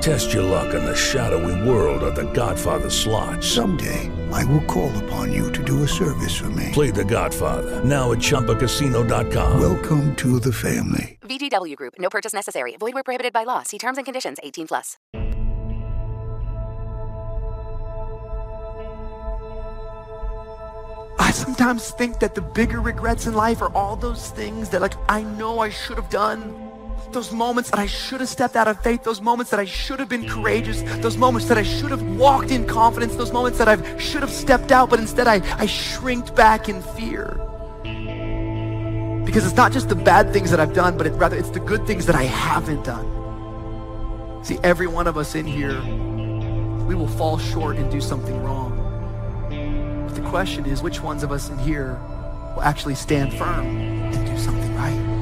Test your luck in the shadowy world of The Godfather slot. Someday, I will call upon you to do a service for me. Play The Godfather now at ChumbaCasino.com. Welcome to the family. VGW Group. No purchase necessary. Void where prohibited by law. See terms and conditions. 18 plus. I sometimes think that the bigger regrets in life are all those things that like I know I should have done. Those moments that I should have stepped out of faith, those moments that I should have been mm. courageous, those moments that I should have walked in confidence, those moments that I should have stepped out, but instead I, I shrinked back in fear. Because it's not just the bad things that I've done, but it, rather it's the good things that I haven't done. See, every one of us in here, we will fall short and do something wrong. But the question is, which ones of us in here will actually stand firm and do something right?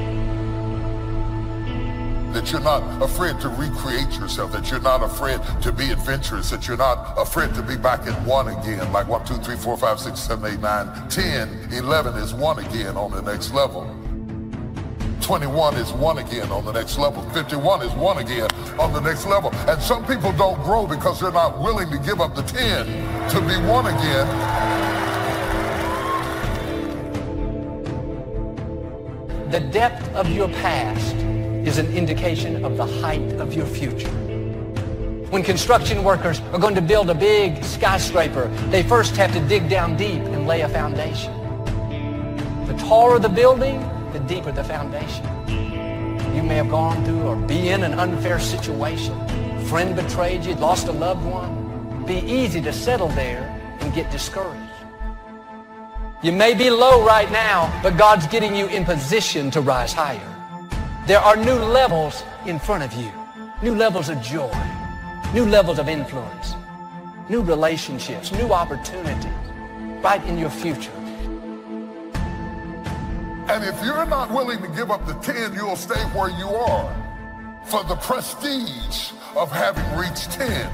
That you're not afraid to recreate yourself, that you're not afraid to be adventurous, that you're not afraid to be back at one again, like one, two, three, four, five, six, seven, eight, nine, 10, 11 is one again on the next level. 21 is one again on the next level. 51 is one again on the next level. And some people don't grow because they're not willing to give up the 10 to be one again. The depth of your past is an indication of the height of your future. When construction workers are going to build a big skyscraper, they first have to dig down deep and lay a foundation. The taller the building, the deeper the foundation. You may have gone through or be in an unfair situation. A friend betrayed you, lost a loved one. Be easy to settle there and get discouraged. You may be low right now, but God's getting you in position to rise higher. There are new levels in front of you, new levels of joy, new levels of influence, new relationships, new opportunities. Right in your future. And if you're not willing to give up the 10, you'll stay where you are. For the prestige of having reached 10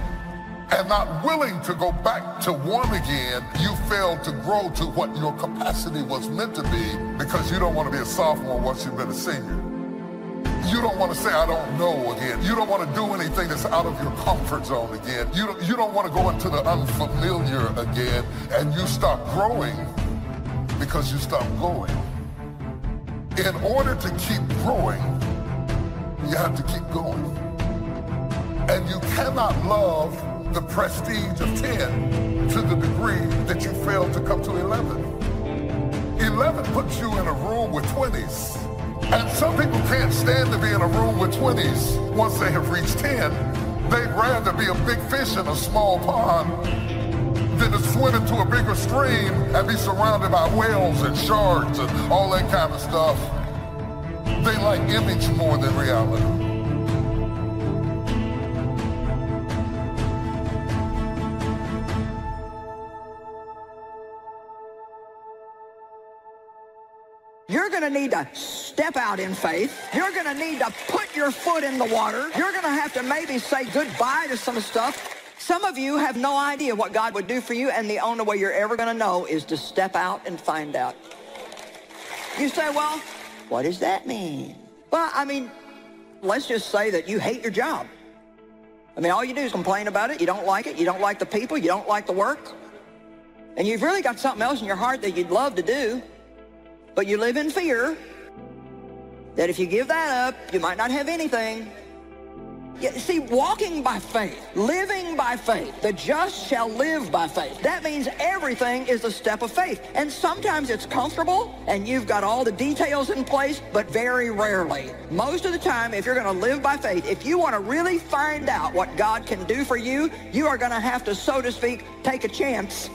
and not willing to go back to one again, you failed to grow to what your capacity was meant to be because you don't want to be a sophomore once you've been a senior. You don't want to say, I don't know again. You don't want to do anything that's out of your comfort zone again. You don't, you don't want to go into the unfamiliar again. And you stop growing because you stop going. In order to keep growing, you have to keep going. And you cannot love the prestige of 10 to the degree that you fail to come to 11. 11 puts you in a room with 20s. And some people can't stand to be in a room with 20s once they have reached 10. They'd rather be a big fish in a small pond than to swim into a bigger stream and be surrounded by whales and sharks and all that kind of stuff. They like image more than reality. You're going to need to step out in faith. You're going to need to put your foot in the water. You're going to have to maybe say goodbye to some stuff. Some of you have no idea what God would do for you, and the only way you're ever going to know is to step out and find out. You say, well, what does that mean? Well, I mean, let's just say that you hate your job. I mean, all you do is complain about it. You don't like it. You don't like the people. You don't like the work. And you've really got something else in your heart that you'd love to do. But you live in fear that if you give that up, you might not have anything. Yeah, see, walking by faith, living by faith, the just shall live by faith. That means everything is a step of faith. And sometimes it's comfortable and you've got all the details in place, but very rarely. Most of the time, if you're going to live by faith, if you want to really find out what God can do for you, you are going to have to, so to speak, take a chance.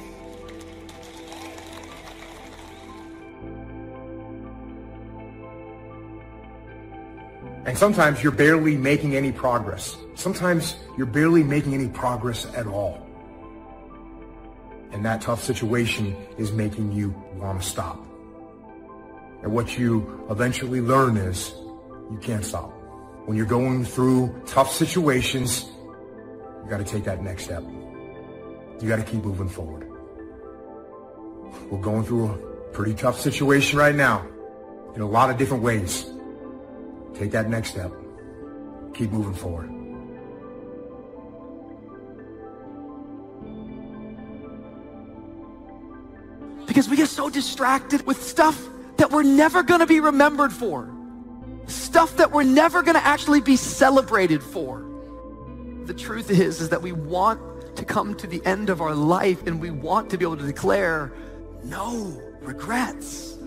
And sometimes you're barely making any progress. Sometimes you're barely making any progress at all. And that tough situation is making you want to stop. And what you eventually learn is you can't stop. When you're going through tough situations, you got to take that next step. You got to keep moving forward. We're going through a pretty tough situation right now in a lot of different ways. Take that next step. Keep moving forward. Because we get so distracted with stuff that we're never going to be remembered for. Stuff that we're never going to actually be celebrated for. The truth is is that we want to come to the end of our life and we want to be able to declare no regrets.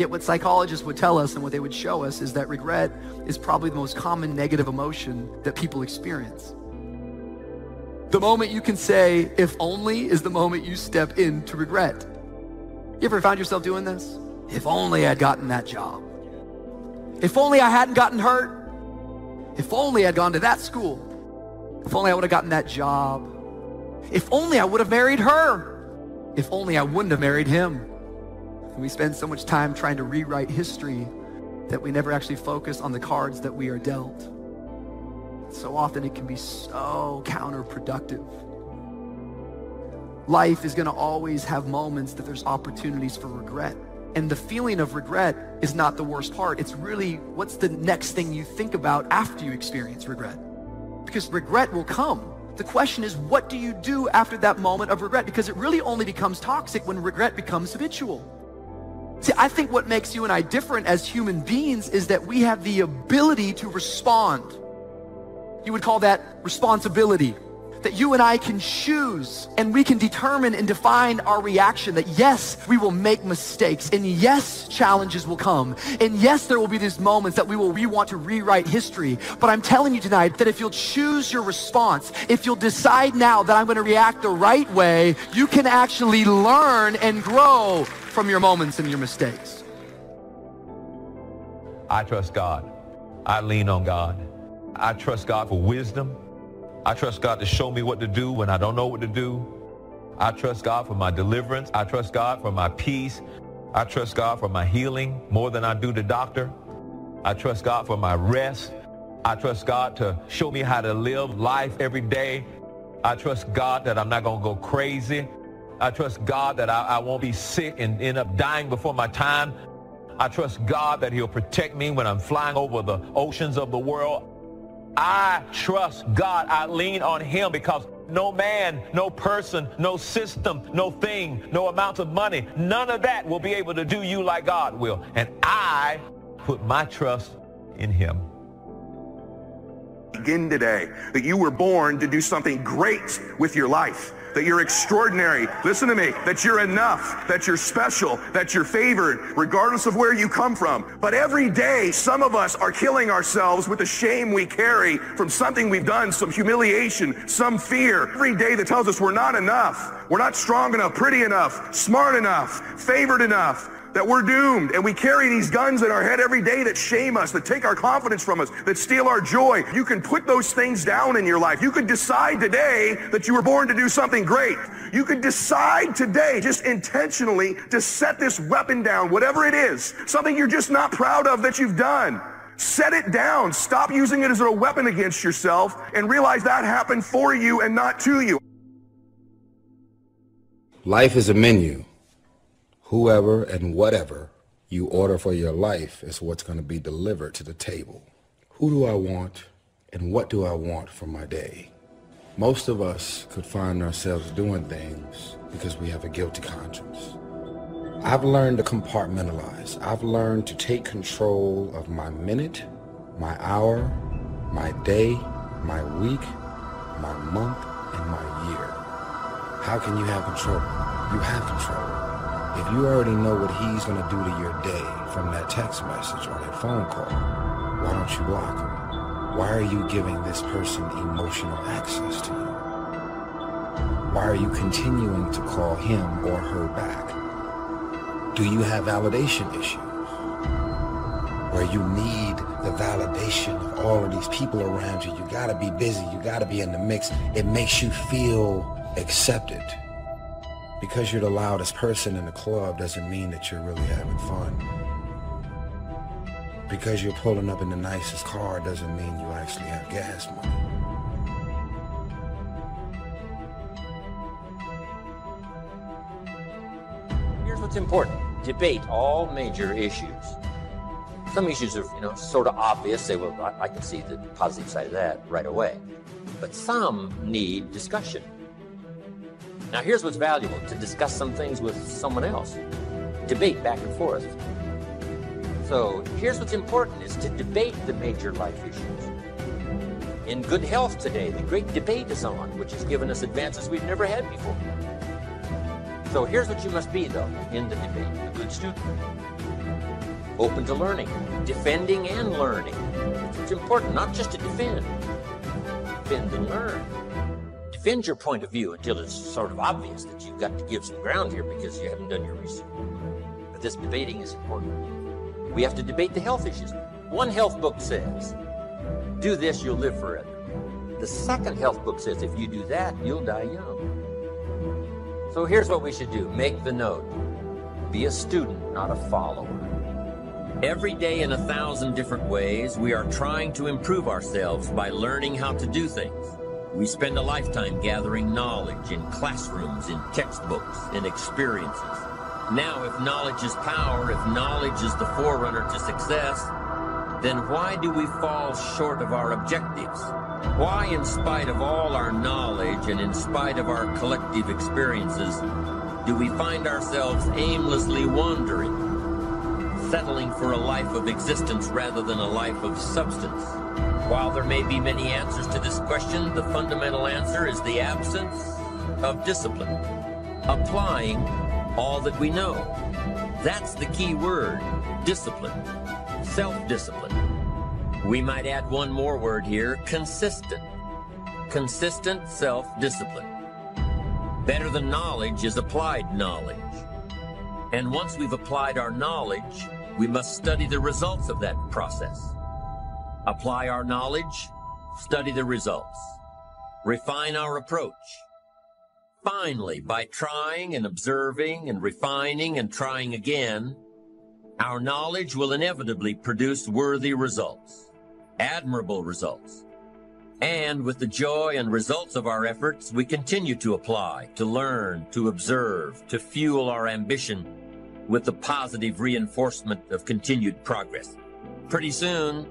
Yet what psychologists would tell us and what they would show us is that regret is probably the most common negative emotion that people experience. The moment you can say, if only, is the moment you step into regret. You ever found yourself doing this? If only I'd gotten that job. If only I hadn't gotten hurt. If only I'd gone to that school. If only I would have gotten that job. If only I would have married her. If only I wouldn't have married him. And we spend so much time trying to rewrite history that we never actually focus on the cards that we are dealt. So often it can be so counterproductive. Life is going to always have moments that there's opportunities for regret. And the feeling of regret is not the worst part. It's really what's the next thing you think about after you experience regret. Because regret will come. The question is, what do you do after that moment of regret? Because it really only becomes toxic when regret becomes habitual. See, I think what makes you and I different as human beings is that we have the ability to respond. You would call that responsibility. That you and I can choose and we can determine and define our reaction that yes, we will make mistakes and yes, challenges will come. And yes, there will be these moments that we will we want to rewrite history. But I'm telling you tonight that if you'll choose your response, if you'll decide now that I'm going to react the right way, you can actually learn and grow from your moments and your mistakes. I trust God. I lean on God. I trust God for wisdom. I trust God to show me what to do when I don't know what to do. I trust God for my deliverance. I trust God for my peace. I trust God for my healing more than I do the doctor. I trust God for my rest. I trust God to show me how to live life every day. I trust God that I'm not going to go crazy. I trust God that I, I, won't be sick and end up dying before my time. I trust God that he'll protect me when I'm flying over the oceans of the world. I trust God. I lean on him because no man, no person, no system, no thing, no amount of money, none of that will be able to do you like God will. And I put my trust in him. Begin today that you were born to do something great with your life that you're extraordinary. Listen to me, that you're enough, that you're special, that you're favored, regardless of where you come from. But every day, some of us are killing ourselves with the shame we carry from something we've done, some humiliation, some fear. Every day that tells us we're not enough, we're not strong enough, pretty enough, smart enough, favored enough that we're doomed and we carry these guns in our head every day that shame us, that take our confidence from us, that steal our joy. You can put those things down in your life. You could decide today that you were born to do something great. You could decide today, just intentionally, to set this weapon down, whatever it is, something you're just not proud of that you've done. Set it down. Stop using it as a weapon against yourself and realize that happened for you and not to you. Life is a menu whoever and whatever you order for your life is what's going to be delivered to the table. Who do I want and what do I want for my day? Most of us could find ourselves doing things because we have a guilty conscience. I've learned to compartmentalize. I've learned to take control of my minute, my hour, my day, my week, my month, and my year. How can you have control? You have control. If you already know what he's going to do to your day from that text message or that phone call, why don't you block him? Why are you giving this person emotional access to you? Why are you continuing to call him or her back? Do you have validation issues? Where you need the validation of all of these people around you. You gotta be busy, you gotta be in the mix. It makes you feel accepted. Because you're the loudest person in the club doesn't mean that you're really having fun. Because you're pulling up in the nicest car doesn't mean you actually have gas money. Here's what's important. Debate all major issues. Some issues are, you know, sort of obvious. Say, well, I, I can see the positive side of that right away. But some need discussion. Now, here's what's valuable to discuss some things with someone else, debate back and forth. So, here's what's important is to debate the major life issues. In good health today, the great debate is on, which has given us advances we've never had before. So, here's what you must be, though, in the debate a good student, open to learning, defending and learning. It's important not just to defend, defend and learn defend your point of view until it's sort of obvious that you've got to give some ground here because you haven't done your research. But this debating is important. We have to debate the health issues. One health book says, do this, you'll live forever. The second health book says, if you do that, you'll die young. So here's what we should do make the note be a student, not a follower. Every day, in a thousand different ways, we are trying to improve ourselves by learning how to do things. We spend a lifetime gathering knowledge in classrooms, in textbooks, in experiences. Now, if knowledge is power, if knowledge is the forerunner to success, then why do we fall short of our objectives? Why, in spite of all our knowledge and in spite of our collective experiences, do we find ourselves aimlessly wandering, settling for a life of existence rather than a life of substance? While there may be many answers to this question, the fundamental answer is the absence of discipline. Applying all that we know. That's the key word discipline, self discipline. We might add one more word here consistent. Consistent self discipline. Better than knowledge is applied knowledge. And once we've applied our knowledge, we must study the results of that process apply our knowledge, study the results, refine our approach. Finally, by trying and observing and refining and trying again, our knowledge will inevitably produce worthy results, admirable results. And with the joy and results of our efforts, we continue to apply, to learn, to observe, to fuel our ambition with the positive reinforcement of continued progress. Pretty soon,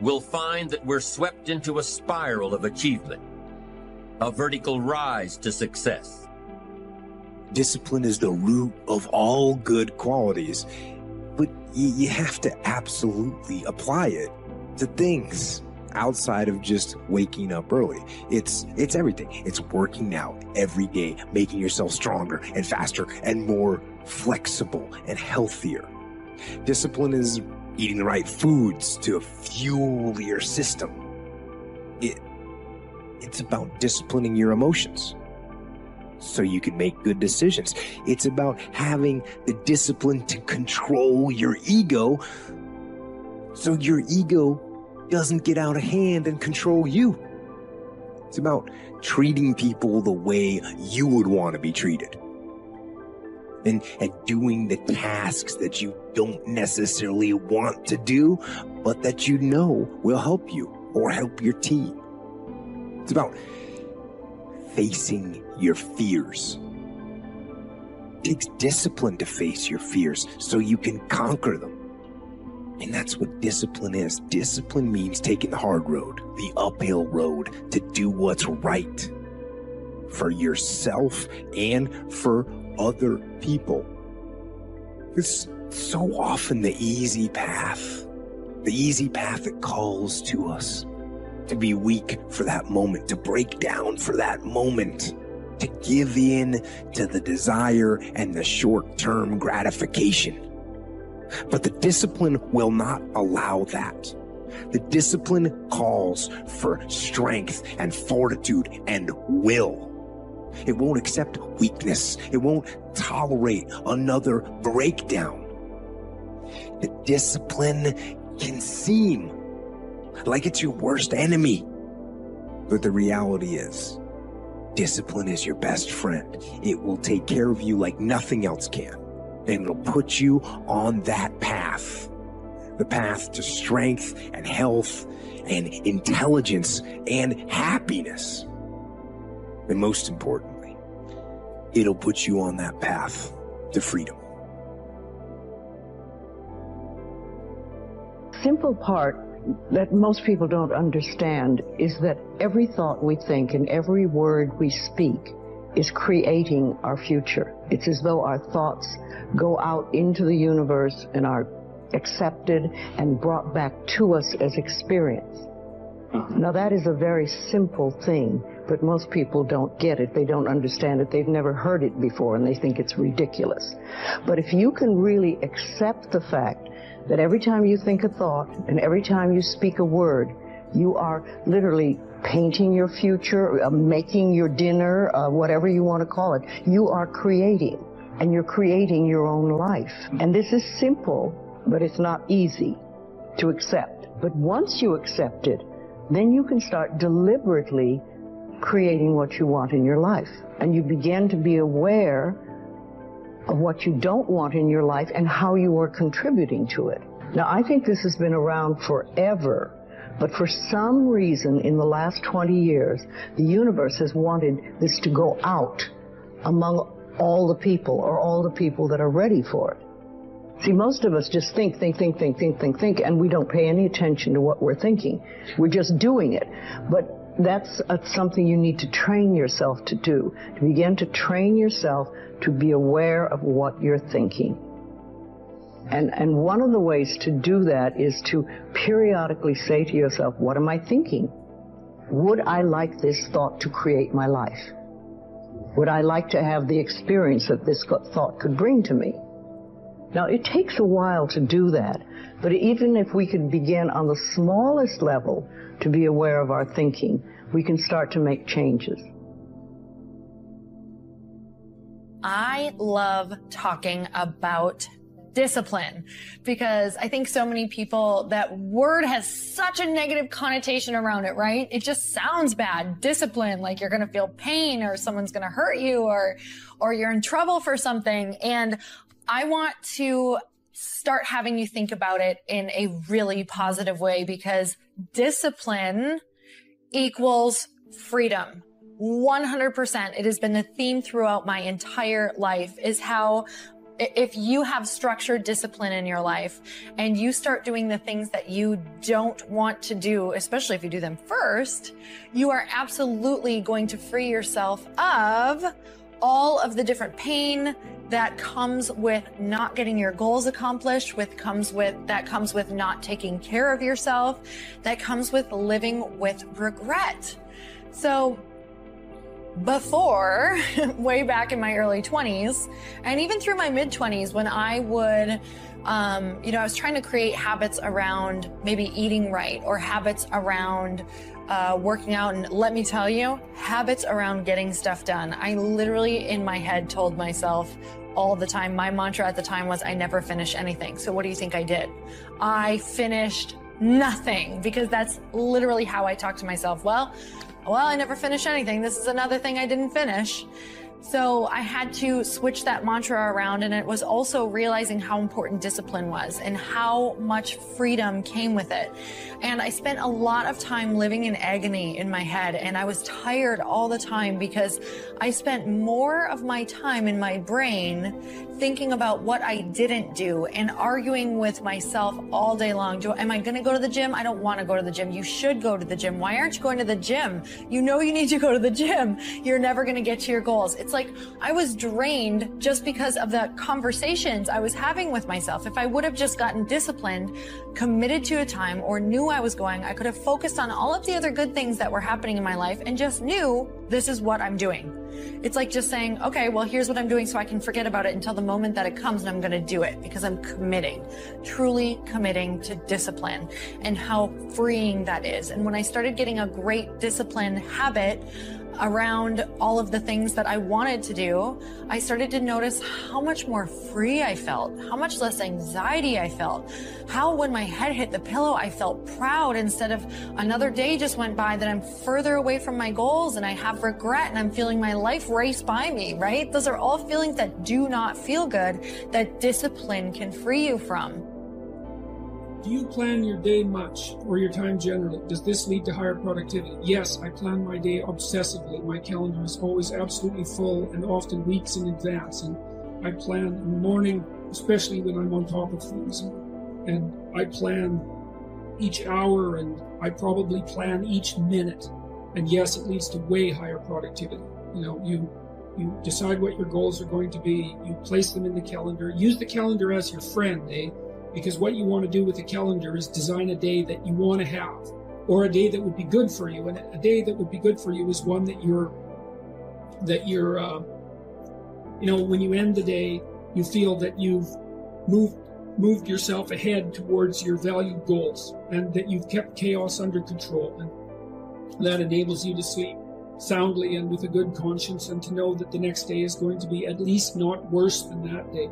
we'll find that we're swept into a spiral of achievement, a vertical rise to success. Discipline is the root of all good qualities, but you have to absolutely apply it to things outside of just waking up early. It's it's everything. It's working out every day, making yourself stronger and faster and more flexible and healthier. Discipline is eating the right foods to fuel your system. It, it's about disciplining your emotions so you can make good decisions. It's about having the discipline to control your ego so your ego doesn't get out of hand and control you. It's about treating people the way you would want to be treated and, doing the tasks that you don't necessarily want to do, but that you know will help you or help your team. It's about facing your fears. It takes discipline to face your fears so you can conquer them. And that's what discipline is. Discipline means taking the hard road, the uphill road to do what's right for yourself and for other people. It's so often the easy path, the easy path that calls to us. to be weak for that moment, to break down for that moment, to give in to the desire and the short term gratification. But the discipline will not allow that. The discipline calls for strength and fortitude and will. It won't accept weakness. It won't tolerate another breakdown. The discipline can seem like it's your worst enemy. But the reality is, discipline is your best friend. It will take care of you like nothing else can. And it'll put you on that path. The path to strength and health and intelligence and happiness. And most importantly, it'll put you on that path to freedom. Simple part that most people don't understand is that every thought we think and every word we speak is creating our future. It's as though our thoughts go out into the universe and are accepted and brought back to us as experience. Uh-huh. Now that is a very simple thing, but most people don't get it. They don't understand it. They've never heard it before and they think it's ridiculous. But if you can really accept the fact that every time you think a thought and every time you speak a word, you are literally painting your future, uh, making your dinner, uh, whatever you want to call it. You are creating and you're creating your own life. And this is simple, but it's not easy to accept. But once you accept it, then you can start deliberately creating what you want in your life. And you begin to be aware of what you don't want in your life and how you are contributing to it. Now, I think this has been around forever, but for some reason in the last 20 years, the universe has wanted this to go out among all the people or all the people that are ready for it. See, most of us just think, think, think, think, think, think, think, and we don't pay any attention to what we're thinking. We're just doing it. But that's uh, something you need to train yourself to do, to begin to train yourself to be aware of what you're thinking. And, and one of the ways to do that is to periodically say to yourself, what am I thinking? Would I like this thought to create my life? Would I like to have the experience that this thought could bring to me? Now, it takes a while to do that, but even if we could begin on the smallest level to be aware of our thinking, we can start to make changes. I love talking about discipline because I think so many people that word has such a negative connotation around it, right? It just sounds bad. Discipline, like you're going to feel pain or someone's going to hurt you or, or you're in trouble for something. And I want to start having you think about it in a really positive way because discipline equals freedom. 100%. It has been the theme throughout my entire life is how if you have structured discipline in your life and you start doing the things that you don't want to do, especially if you do them first, you are absolutely going to free yourself of all of the different pain that comes with not getting your goals accomplished, with comes with that comes with not taking care of yourself, that comes with living with regret. So before, way back in my early 20s, and even through my mid 20s, when I would, um, you know, I was trying to create habits around maybe eating right or habits around uh, working out. And let me tell you, habits around getting stuff done. I literally in my head told myself, all the time. My mantra at the time was, I never finish anything. So what do you think I did? I finished nothing because that's literally how I talk to myself. Well, well, I never finished anything. This is another thing I didn't finish. So I had to switch that mantra around and it was also realizing how important discipline was and how much freedom came with it. And I spent a lot of time living in agony in my head and I was tired all the time because I spent more of my time in my brain thinking about what I didn't do and arguing with myself all day long. Do, am I going to go to the gym? I don't want to go to the gym. You should go to the gym. Why aren't you going to the gym? You know you need to go to the gym. You're never going to get to your goals. It's like I was drained just because of the conversations I was having with myself. If I would have just gotten disciplined, committed to a time, or knew I was going. I could have focused on all of the other good things that were happening in my life and just knew this is what I'm doing. It's like just saying, okay, well, here's what I'm doing so I can forget about it until the moment that it comes and I'm going to do it because I'm committing, truly committing to discipline and how freeing that is. And when I started getting a great discipline habit, around all of the things that I wanted to do, I started to notice how much more free I felt, how much less anxiety I felt, how when my head hit the pillow, I felt proud instead of another day just went by that I'm further away from my goals and I have regret and I'm feeling my life race by me, right? Those are all feelings that do not feel good that discipline can free you from. Do you plan your day much or your time generally? Does this lead to higher productivity? Yes, I plan my day obsessively. My calendar is always absolutely full and often weeks in advance. And I plan in the morning, especially when I'm on top of things. And I plan each hour and I probably plan each minute. And yes, it leads to way higher productivity. You know, you you decide what your goals are going to be, you place them in the calendar, use the calendar as your friend, eh? Because what you want to do with a calendar is design a day that you want to have or a day that would be good for you. And a day that would be good for you is one that you're, that you're, uh, you know, when you end the day, you feel that you've moved, moved yourself ahead towards your valued goals and that you've kept chaos under control. And that enables you to sleep soundly and with a good conscience and to know that the next day is going to be at least not worse than that day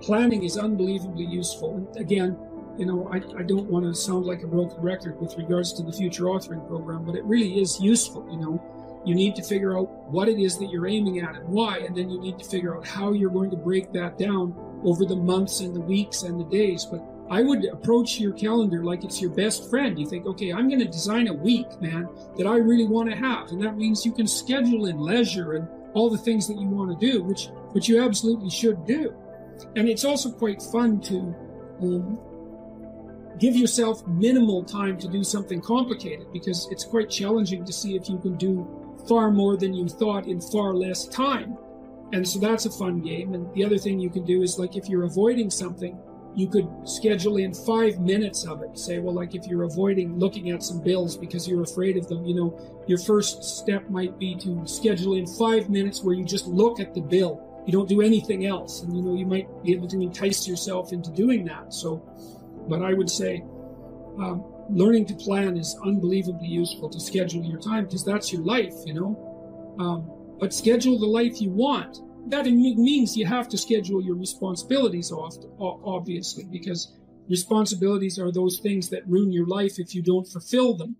planning is unbelievably useful. And again, you know, I, I don't want to sound like a broken record with regards to the future authoring program, but it really is useful. You know, you need to figure out what it is that you're aiming at and why, and then you need to figure out how you're going to break that down over the months and the weeks and the days. But I would approach your calendar like it's your best friend. You think, okay, I'm going to design a week, man, that I really want to have. And that means you can schedule in leisure and all the things that you want to do, which, which you absolutely should do. And it's also quite fun to um, give yourself minimal time to do something complicated because it's quite challenging to see if you can do far more than you thought in far less time. And so that's a fun game. And the other thing you can do is like if you're avoiding something, you could schedule in five minutes of it. Say, well, like if you're avoiding looking at some bills because you're afraid of them, you know, your first step might be to schedule in five minutes where you just look at the bill you don't do anything else. And you know, you might be able to entice yourself into doing that. So, but I would say, um, learning to plan is unbelievably useful to schedule your time because that's your life, you know. Um, but schedule the life you want. That means you have to schedule your responsibilities off, obviously, because responsibilities are those things that ruin your life if you don't fulfill them.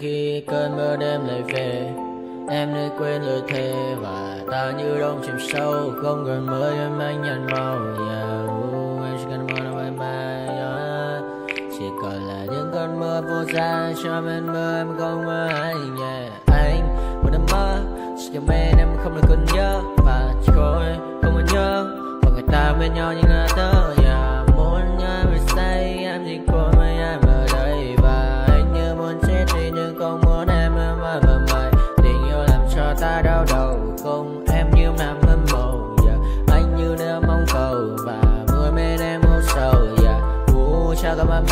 Khi cơn mưa đêm lại về Em đã quên lời thề và ta như đông chìm sâu Không gần mới em anh nhận màu yeah, ooh, chỉ yeah. Chỉ còn là những cơn mưa vô giá Cho bên mơ em không mơ anh yeah. Anh một đêm mơ Chỉ cho bên em không được cần nhớ Và chỉ có không còn nhớ Và người ta bên nhau như là tớ không em như mà mâm màu yeah. anh như đang mong cầu và mưa bên em màu sầu yeah. Ooh, chào các bạn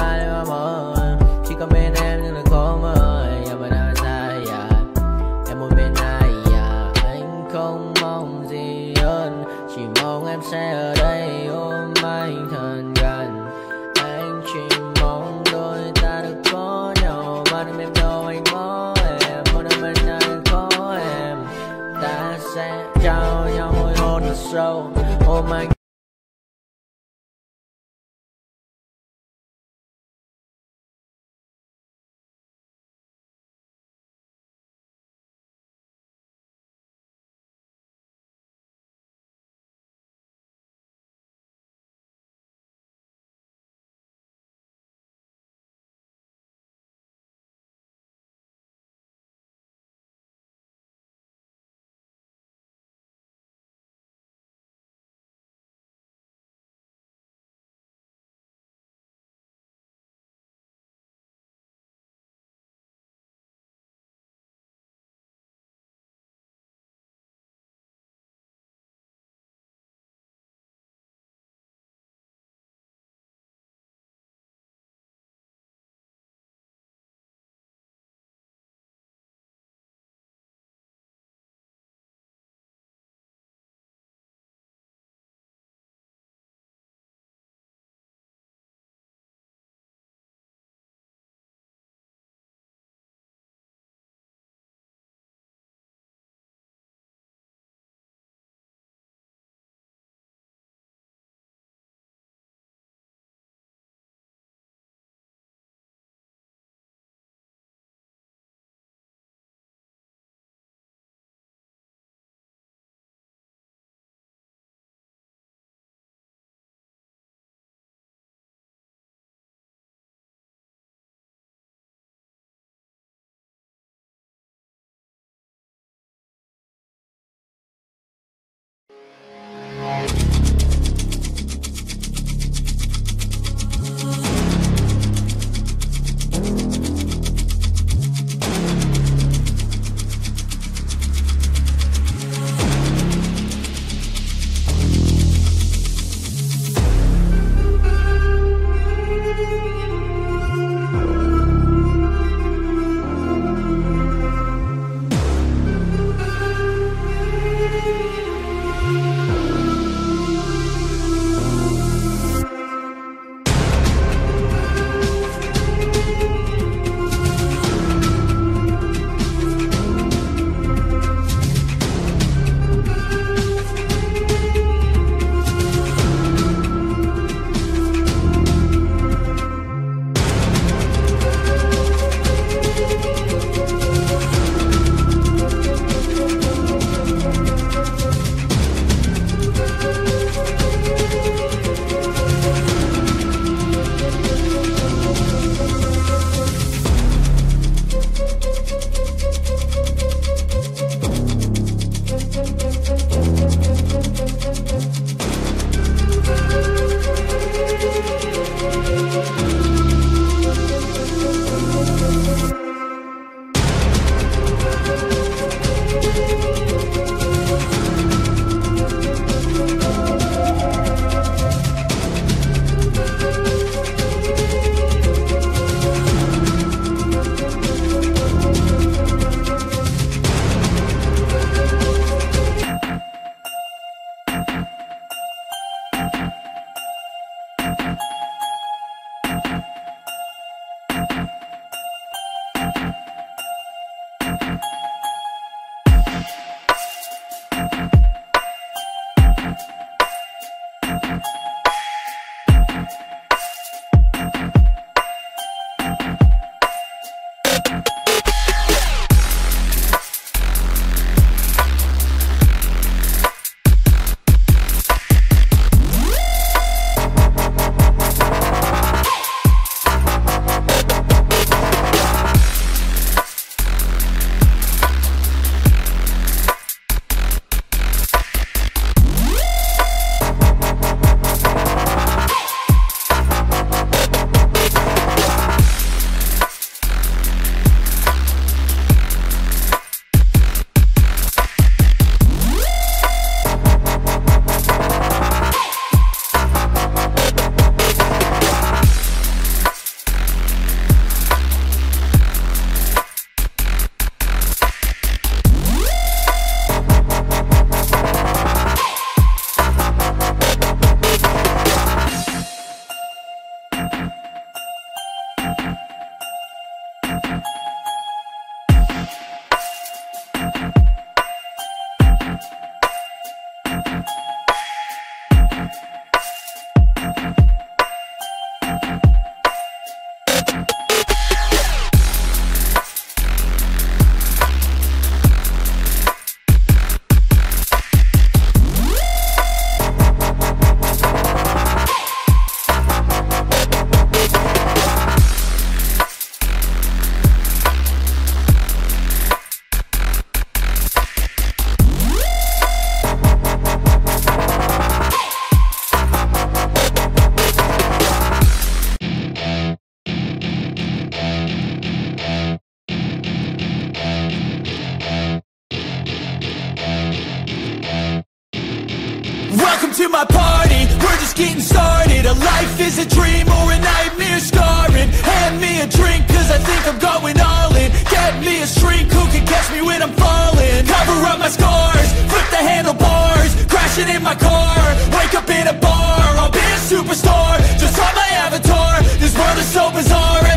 My party. We're just getting started. A life is a dream or a nightmare scarring. Hand me a drink cause I think I'm going all in. Get me a shrink who can catch me when I'm falling? Cover up my scars, flip the handlebars Crashing in my car, wake up in a bar I'll be a superstar, just on my avatar This world is so bizarre,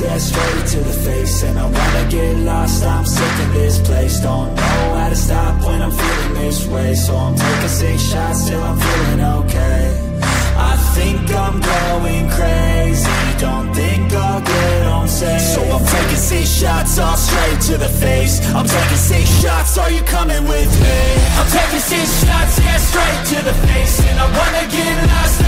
yeah, straight to the face. And I wanna get lost, I'm sick of this place. Don't know how to stop when I'm feeling this way. So I'm taking six shots till I'm feeling okay. I think I'm going crazy. Don't think I'll get on safe. So I'm taking six shots all straight to the face. I'm taking six shots, are you coming with me? I'm taking six shots, yeah, straight to the face. And I wanna get lost,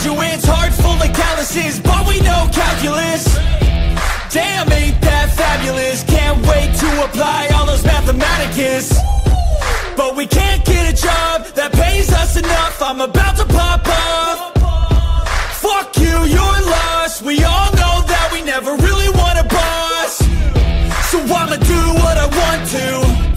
graduates, heart full of calluses But we know calculus. Damn, ain't that fabulous. Can't wait to apply all those mathematicus. But we can't get a job that pays us enough. I'm about to pop up. Fuck you, you're lost. We all know that we never really want a boss. So I'ma do what I want to.